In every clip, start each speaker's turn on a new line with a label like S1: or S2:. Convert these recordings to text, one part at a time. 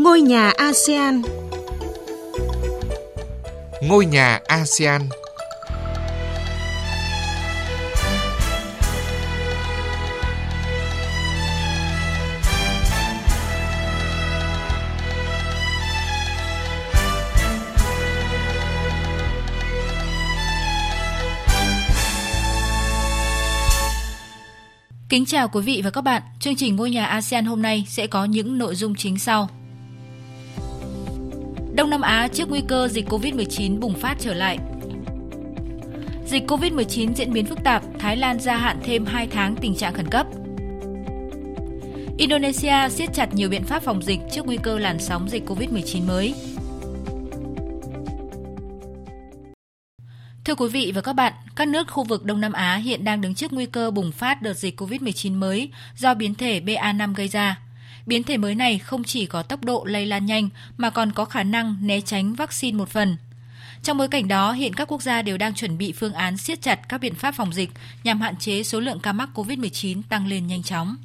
S1: Ngôi nhà ASEAN
S2: Ngôi nhà ASEAN
S3: Kính chào quý vị và các bạn. Chương trình Ngôi nhà ASEAN hôm nay sẽ có những nội dung chính sau. Đông Nam Á trước nguy cơ dịch COVID-19 bùng phát trở lại. Dịch COVID-19 diễn biến phức tạp, Thái Lan gia hạn thêm 2 tháng tình trạng khẩn cấp. Indonesia siết chặt nhiều biện pháp phòng dịch trước nguy cơ làn sóng dịch COVID-19 mới. Thưa quý vị và các bạn, các nước khu vực Đông Nam Á hiện đang đứng trước nguy cơ bùng phát đợt dịch COVID-19 mới do biến thể BA5 gây ra. Biến thể mới này không chỉ có tốc độ lây lan nhanh mà còn có khả năng né tránh vaccine một phần. Trong bối cảnh đó, hiện các quốc gia đều đang chuẩn bị phương án siết chặt các biện pháp phòng dịch nhằm hạn chế số lượng ca mắc COVID-19 tăng lên nhanh chóng.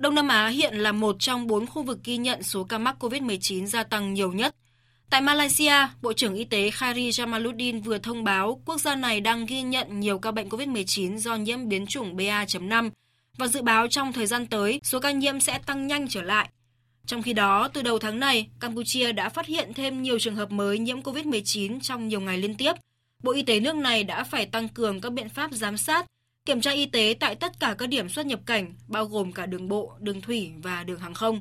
S4: Đông Nam Á hiện là một trong bốn khu vực ghi nhận số ca mắc COVID-19 gia tăng nhiều nhất Tại Malaysia, Bộ trưởng Y tế Khairi Jamaluddin vừa thông báo quốc gia này đang ghi nhận nhiều ca bệnh COVID-19 do nhiễm biến chủng BA.5 và dự báo trong thời gian tới số ca nhiễm sẽ tăng nhanh trở lại. Trong khi đó, từ đầu tháng này, Campuchia đã phát hiện thêm nhiều trường hợp mới nhiễm COVID-19 trong nhiều ngày liên tiếp. Bộ Y tế nước này đã phải tăng cường các biện pháp giám sát, kiểm tra y tế tại tất cả các điểm xuất nhập cảnh, bao gồm cả đường bộ, đường thủy và đường hàng không.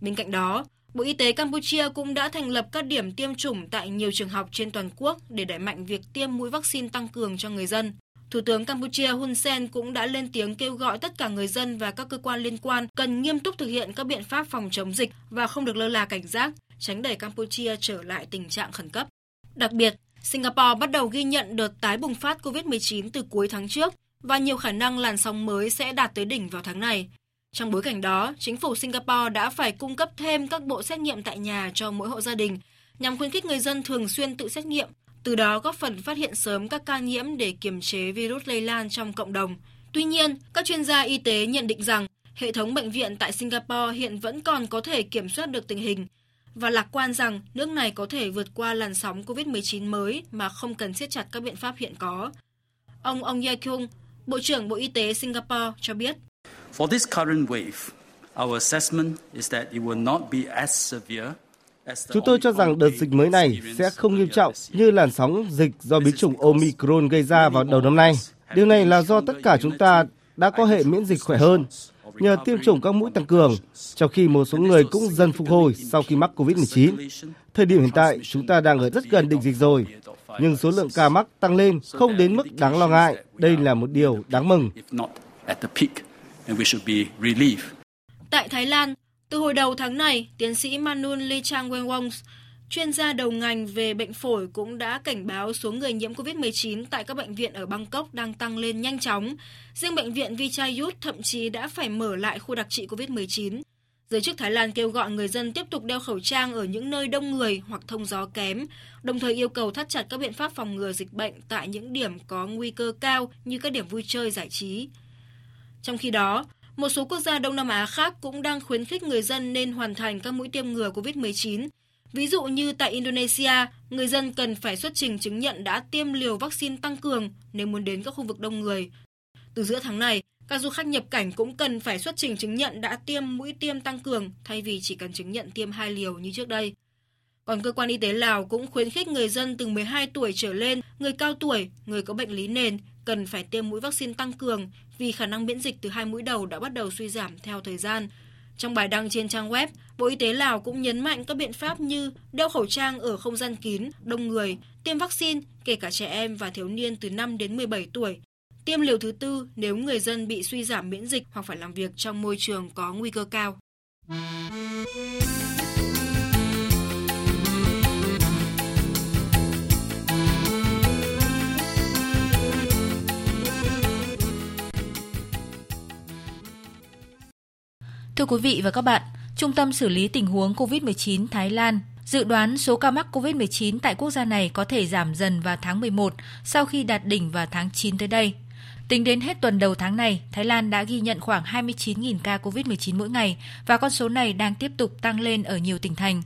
S4: Bên cạnh đó, Bộ Y tế Campuchia cũng đã thành lập các điểm tiêm chủng tại nhiều trường học trên toàn quốc để đẩy mạnh việc tiêm mũi vaccine tăng cường cho người dân. Thủ tướng Campuchia Hun Sen cũng đã lên tiếng kêu gọi tất cả người dân và các cơ quan liên quan cần nghiêm túc thực hiện các biện pháp phòng chống dịch và không được lơ là cảnh giác, tránh đẩy Campuchia trở lại tình trạng khẩn cấp. Đặc biệt, Singapore bắt đầu ghi nhận đợt tái bùng phát COVID-19 từ cuối tháng trước và nhiều khả năng làn sóng mới sẽ đạt tới đỉnh vào tháng này. Trong bối cảnh đó, chính phủ Singapore đã phải cung cấp thêm các bộ xét nghiệm tại nhà cho mỗi hộ gia đình nhằm khuyến khích người dân thường xuyên tự xét nghiệm, từ đó góp phần phát hiện sớm các ca nhiễm để kiềm chế virus lây lan trong cộng đồng. Tuy nhiên, các chuyên gia y tế nhận định rằng hệ thống bệnh viện tại Singapore hiện vẫn còn có thể kiểm soát được tình hình và lạc quan rằng nước này có thể vượt qua làn sóng COVID-19 mới mà không cần siết chặt các biện pháp hiện có. Ông Ong Ye Kyung, Bộ trưởng Bộ Y tế Singapore cho biết.
S5: For this current wave, our assessment is that it will not be as severe
S6: Chúng tôi cho rằng đợt dịch mới này sẽ không nghiêm trọng như làn sóng dịch do biến chủng Omicron gây ra vào đầu năm nay. Điều này là do tất cả chúng ta đã có hệ miễn dịch khỏe hơn nhờ tiêm chủng các mũi tăng cường, trong khi một số người cũng dần phục hồi sau khi mắc COVID-19. Thời điểm hiện tại, chúng ta đang ở rất gần đỉnh dịch rồi, nhưng số lượng ca mắc tăng lên không đến mức đáng lo ngại. Đây là một điều đáng mừng
S5: and we should be relieved.
S4: Tại Thái Lan, từ hồi đầu tháng này, tiến sĩ Manun Lee Chang Wong, chuyên gia đầu ngành về bệnh phổi cũng đã cảnh báo số người nhiễm COVID-19 tại các bệnh viện ở Bangkok đang tăng lên nhanh chóng. Riêng bệnh viện Vichayut thậm chí đã phải mở lại khu đặc trị COVID-19. Giới chức Thái Lan kêu gọi người dân tiếp tục đeo khẩu trang ở những nơi đông người hoặc thông gió kém, đồng thời yêu cầu thắt chặt các biện pháp phòng ngừa dịch bệnh tại những điểm có nguy cơ cao như các điểm vui chơi giải trí. Trong khi đó, một số quốc gia Đông Nam Á khác cũng đang khuyến khích người dân nên hoàn thành các mũi tiêm ngừa COVID-19. Ví dụ như tại Indonesia, người dân cần phải xuất trình chứng nhận đã tiêm liều vaccine tăng cường nếu muốn đến các khu vực đông người. Từ giữa tháng này, các du khách nhập cảnh cũng cần phải xuất trình chứng nhận đã tiêm mũi tiêm tăng cường thay vì chỉ cần chứng nhận tiêm hai liều như trước đây. Còn cơ quan y tế Lào cũng khuyến khích người dân từ 12 tuổi trở lên, người cao tuổi, người có bệnh lý nền cần phải tiêm mũi vaccine tăng cường vì khả năng miễn dịch từ hai mũi đầu đã bắt đầu suy giảm theo thời gian. Trong bài đăng trên trang web, Bộ Y tế Lào cũng nhấn mạnh các biện pháp như đeo khẩu trang ở không gian kín, đông người, tiêm vaccine kể cả trẻ em và thiếu niên từ 5 đến 17 tuổi, tiêm liều thứ tư nếu người dân bị suy giảm miễn dịch hoặc phải làm việc trong môi trường có nguy cơ cao.
S3: Thưa quý vị và các bạn, Trung tâm xử lý tình huống COVID-19 Thái Lan dự đoán số ca mắc COVID-19 tại quốc gia này có thể giảm dần vào tháng 11 sau khi đạt đỉnh vào tháng 9 tới đây. Tính đến hết tuần đầu tháng này, Thái Lan đã ghi nhận khoảng 29.000 ca COVID-19 mỗi ngày và con số này đang tiếp tục tăng lên ở nhiều tỉnh thành.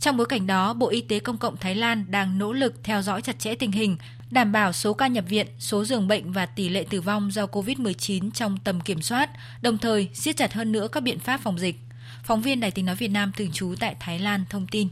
S3: Trong bối cảnh đó, Bộ Y tế Công cộng Thái Lan đang nỗ lực theo dõi chặt chẽ tình hình, đảm bảo số ca nhập viện, số giường bệnh và tỷ lệ tử vong do COVID-19 trong tầm kiểm soát, đồng thời siết chặt hơn nữa các biện pháp phòng dịch. Phóng viên Đài tiếng nói Việt Nam thường trú tại Thái Lan thông tin.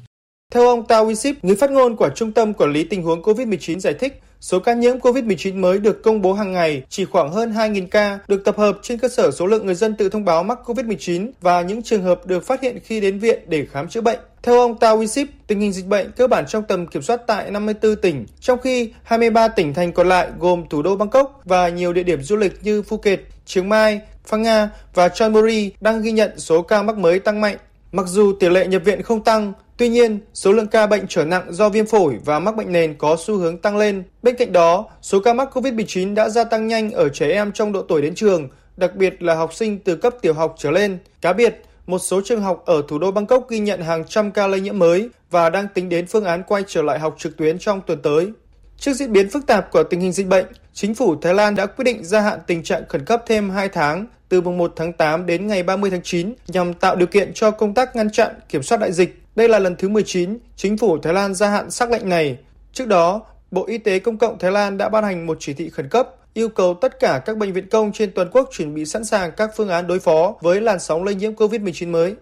S1: Theo ông Tao Wisip, người phát ngôn của Trung tâm Quản lý Tình huống COVID-19 giải thích, số ca nhiễm COVID-19 mới được công bố hàng ngày chỉ khoảng hơn 2.000 ca, được tập hợp trên cơ sở số lượng người dân tự thông báo mắc COVID-19 và những trường hợp được phát hiện khi đến viện để khám chữa bệnh. Theo ông Tao Wisip, tình hình dịch bệnh cơ bản trong tầm kiểm soát tại 54 tỉnh, trong khi 23 tỉnh thành còn lại gồm thủ đô Bangkok và nhiều địa điểm du lịch như Phuket, Chiang Mai, Phang Nga và Chonburi đang ghi nhận số ca mắc mới tăng mạnh. Mặc dù tỷ lệ nhập viện không tăng, Tuy nhiên, số lượng ca bệnh trở nặng do viêm phổi và mắc bệnh nền có xu hướng tăng lên. Bên cạnh đó, số ca mắc COVID-19 đã gia tăng nhanh ở trẻ em trong độ tuổi đến trường, đặc biệt là học sinh từ cấp tiểu học trở lên. Cá biệt, một số trường học ở thủ đô Bangkok ghi nhận hàng trăm ca lây nhiễm mới và đang tính đến phương án quay trở lại học trực tuyến trong tuần tới. Trước diễn biến phức tạp của tình hình dịch bệnh, chính phủ Thái Lan đã quyết định gia hạn tình trạng khẩn cấp thêm 2 tháng từ mùng 1 tháng 8 đến ngày 30 tháng 9 nhằm tạo điều kiện cho công tác ngăn chặn, kiểm soát đại dịch. Đây là lần thứ 19 chính phủ Thái Lan gia hạn sắc lệnh này. Trước đó, Bộ Y tế Công cộng Thái Lan đã ban hành một chỉ thị khẩn cấp yêu cầu tất cả các bệnh viện công trên toàn quốc chuẩn bị sẵn sàng các phương án đối phó với làn sóng lây nhiễm COVID-19 mới.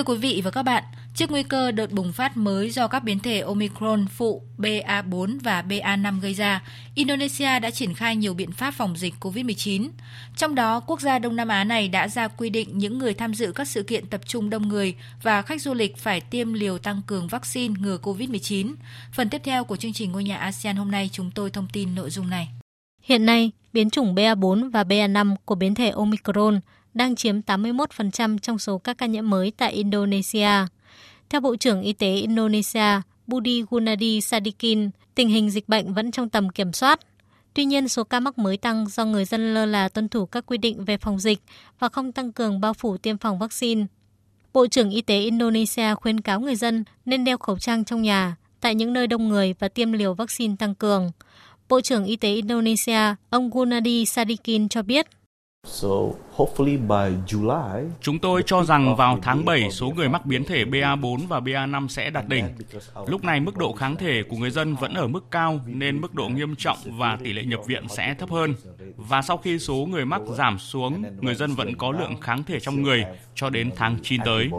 S3: Thưa quý vị và các bạn, trước nguy cơ đợt bùng phát mới do các biến thể Omicron phụ BA4 và BA5 gây ra, Indonesia đã triển khai nhiều biện pháp phòng dịch COVID-19. Trong đó, quốc gia Đông Nam Á này đã ra quy định những người tham dự các sự kiện tập trung đông người và khách du lịch phải tiêm liều tăng cường vaccine ngừa COVID-19. Phần tiếp theo của chương trình Ngôi nhà ASEAN hôm nay chúng tôi thông tin nội dung này.
S7: Hiện nay, biến chủng BA4 và BA5 của biến thể Omicron đang chiếm 81% trong số các ca nhiễm mới tại Indonesia. Theo Bộ trưởng Y tế Indonesia Budi Gunadi Sadikin, tình hình dịch bệnh vẫn trong tầm kiểm soát. Tuy nhiên, số ca mắc mới tăng do người dân lơ là tuân thủ các quy định về phòng dịch và không tăng cường bao phủ tiêm phòng vaccine. Bộ trưởng Y tế Indonesia khuyên cáo người dân nên đeo khẩu trang trong nhà, tại những nơi đông người và tiêm liều vaccine tăng cường. Bộ trưởng Y tế Indonesia, ông Gunadi Sadikin cho biết
S8: Chúng tôi cho rằng vào tháng 7, số người mắc biến thể BA4 và BA5 sẽ đạt đỉnh. Lúc này mức độ kháng thể của người dân vẫn ở mức cao nên mức độ nghiêm trọng và tỷ lệ nhập viện sẽ thấp hơn. Và sau khi số người mắc giảm xuống, người dân vẫn có lượng kháng thể trong người cho đến tháng 9 tới.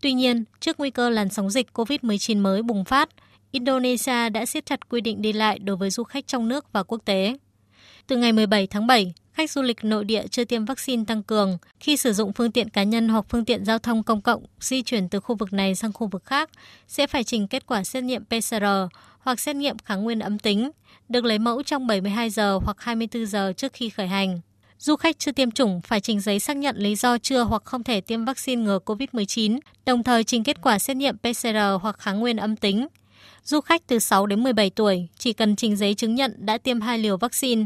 S7: Tuy nhiên, trước nguy cơ làn sóng dịch COVID-19 mới bùng phát, Indonesia đã siết chặt quy định đi lại đối với du khách trong nước và quốc tế. Từ ngày 17 tháng 7, khách du lịch nội địa chưa tiêm vaccine tăng cường khi sử dụng phương tiện cá nhân hoặc phương tiện giao thông công cộng di chuyển từ khu vực này sang khu vực khác sẽ phải trình kết quả xét nghiệm PCR hoặc xét nghiệm kháng nguyên âm tính, được lấy mẫu trong 72 giờ hoặc 24 giờ trước khi khởi hành. Du khách chưa tiêm chủng phải trình giấy xác nhận lý do chưa hoặc không thể tiêm vaccine ngừa COVID-19, đồng thời trình kết quả xét nghiệm PCR hoặc kháng nguyên âm tính. Du khách từ 6 đến 17 tuổi chỉ cần trình giấy chứng nhận đã tiêm hai liều vaccine.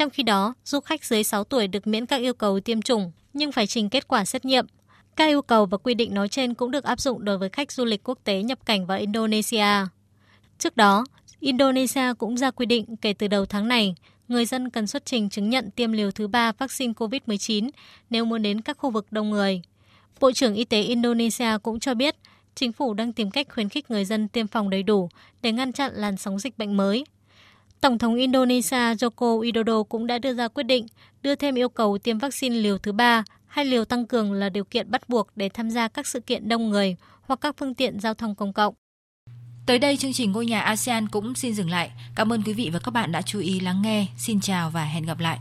S7: Trong khi đó, du khách dưới 6 tuổi được miễn các yêu cầu tiêm chủng nhưng phải trình kết quả xét nghiệm. Các yêu cầu và quy định nói trên cũng được áp dụng đối với khách du lịch quốc tế nhập cảnh vào Indonesia. Trước đó, Indonesia cũng ra quy định kể từ đầu tháng này, người dân cần xuất trình chứng nhận tiêm liều thứ ba vaccine COVID-19 nếu muốn đến các khu vực đông người. Bộ trưởng Y tế Indonesia cũng cho biết, chính phủ đang tìm cách khuyến khích người dân tiêm phòng đầy đủ để ngăn chặn làn sóng dịch bệnh mới. Tổng thống Indonesia Joko Widodo cũng đã đưa ra quyết định đưa thêm yêu cầu tiêm vaccine liều thứ ba hay liều tăng cường là điều kiện bắt buộc để tham gia các sự kiện đông người hoặc các phương tiện giao thông công cộng.
S3: Tới đây chương trình Ngôi nhà ASEAN cũng xin dừng lại. Cảm ơn quý vị và các bạn đã chú ý lắng nghe. Xin chào và hẹn gặp lại.